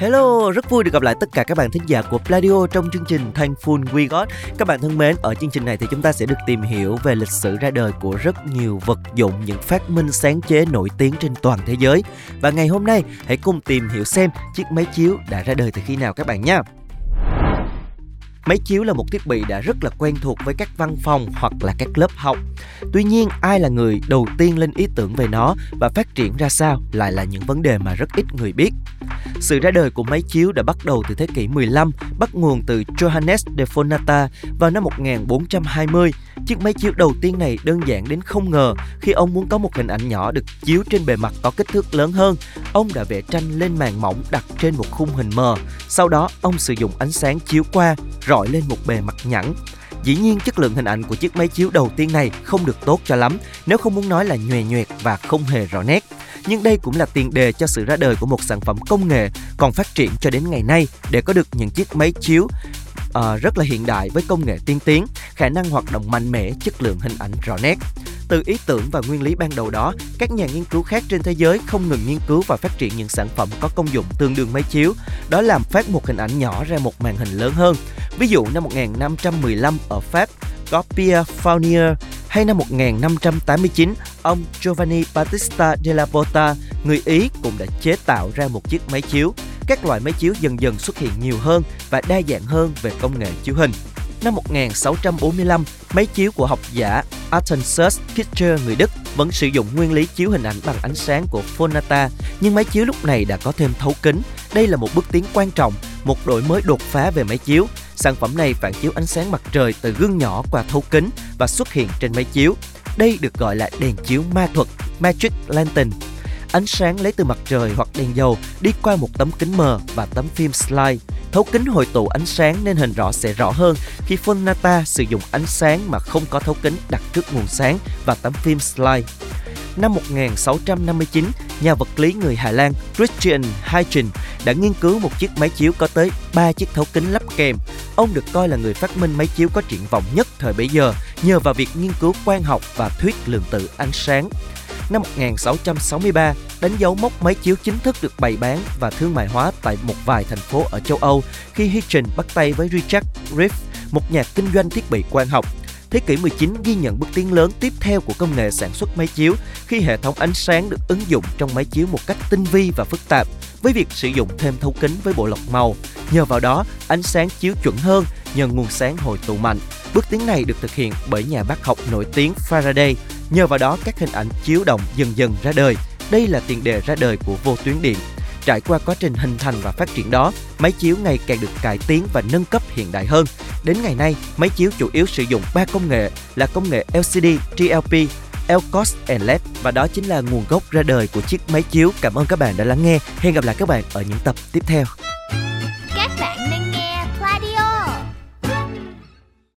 Hello, rất vui được gặp lại tất cả các bạn thính giả của Pladio trong chương trình Thankful We Got. Các bạn thân mến, ở chương trình này thì chúng ta sẽ được tìm hiểu về lịch sử ra đời của rất nhiều vật dụng, những phát minh sáng chế nổi tiếng trên toàn thế giới. Và ngày hôm nay, hãy cùng tìm hiểu xem chiếc máy chiếu đã ra đời từ khi nào các bạn nhé. Máy chiếu là một thiết bị đã rất là quen thuộc với các văn phòng hoặc là các lớp học. Tuy nhiên, ai là người đầu tiên lên ý tưởng về nó và phát triển ra sao lại là những vấn đề mà rất ít người biết. Sự ra đời của máy chiếu đã bắt đầu từ thế kỷ 15, bắt nguồn từ Johannes de Fonata vào năm 1420. Chiếc máy chiếu đầu tiên này đơn giản đến không ngờ khi ông muốn có một hình ảnh nhỏ được chiếu trên bề mặt có kích thước lớn hơn. Ông đã vẽ tranh lên màn mỏng đặt trên một khung hình mờ. Sau đó, ông sử dụng ánh sáng chiếu qua, rọi lên một bề mặt nhẵn. Dĩ nhiên chất lượng hình ảnh của chiếc máy chiếu đầu tiên này không được tốt cho lắm, nếu không muốn nói là nhòe nhoẹt và không hề rõ nét. Nhưng đây cũng là tiền đề cho sự ra đời của một sản phẩm công nghệ còn phát triển cho đến ngày nay để có được những chiếc máy chiếu uh, rất là hiện đại với công nghệ tiên tiến, khả năng hoạt động mạnh mẽ, chất lượng hình ảnh rõ nét. Từ ý tưởng và nguyên lý ban đầu đó, các nhà nghiên cứu khác trên thế giới không ngừng nghiên cứu và phát triển những sản phẩm có công dụng tương đương máy chiếu, đó làm phát một hình ảnh nhỏ ra một màn hình lớn hơn. Ví dụ năm 1515 ở Pháp có Pierre Fournier hay năm 1589, ông Giovanni Battista della Porta, người Ý cũng đã chế tạo ra một chiếc máy chiếu. Các loại máy chiếu dần dần xuất hiện nhiều hơn và đa dạng hơn về công nghệ chiếu hình. Năm 1645, máy chiếu của học giả Athanasius Kircher người Đức vẫn sử dụng nguyên lý chiếu hình ảnh bằng ánh sáng của Fonata, nhưng máy chiếu lúc này đã có thêm thấu kính. Đây là một bước tiến quan trọng, một đổi mới đột phá về máy chiếu. Sản phẩm này phản chiếu ánh sáng mặt trời từ gương nhỏ qua thấu kính và xuất hiện trên máy chiếu. Đây được gọi là đèn chiếu ma thuật, Magic Lantern. Ánh sáng lấy từ mặt trời hoặc đèn dầu đi qua một tấm kính mờ và tấm phim slide. Thấu kính hội tụ ánh sáng nên hình rõ sẽ rõ hơn khi Fonata sử dụng ánh sáng mà không có thấu kính đặt trước nguồn sáng và tấm phim slide. Năm 1659, nhà vật lý người Hà Lan Christian Huygens đã nghiên cứu một chiếc máy chiếu có tới 3 chiếc thấu kính lắp kèm. Ông được coi là người phát minh máy chiếu có triển vọng nhất thời bấy giờ nhờ vào việc nghiên cứu quang học và thuyết lượng tử ánh sáng. Năm 1663, đánh dấu mốc máy chiếu chính thức được bày bán và thương mại hóa tại một vài thành phố ở châu Âu khi Huygens bắt tay với Richard Reeve, một nhà kinh doanh thiết bị quang học Thế kỷ 19 ghi nhận bước tiến lớn tiếp theo của công nghệ sản xuất máy chiếu khi hệ thống ánh sáng được ứng dụng trong máy chiếu một cách tinh vi và phức tạp với việc sử dụng thêm thấu kính với bộ lọc màu. Nhờ vào đó, ánh sáng chiếu chuẩn hơn nhờ nguồn sáng hồi tụ mạnh. Bước tiến này được thực hiện bởi nhà bác học nổi tiếng Faraday. Nhờ vào đó, các hình ảnh chiếu động dần dần ra đời. Đây là tiền đề ra đời của vô tuyến điện. Trải qua quá trình hình thành và phát triển đó, máy chiếu ngày càng được cải tiến và nâng cấp hiện đại hơn. Đến ngày nay, máy chiếu chủ yếu sử dụng ba công nghệ là công nghệ LCD, TLP, Elcos and LED và đó chính là nguồn gốc ra đời của chiếc máy chiếu. Cảm ơn các bạn đã lắng nghe. Hẹn gặp lại các bạn ở những tập tiếp theo.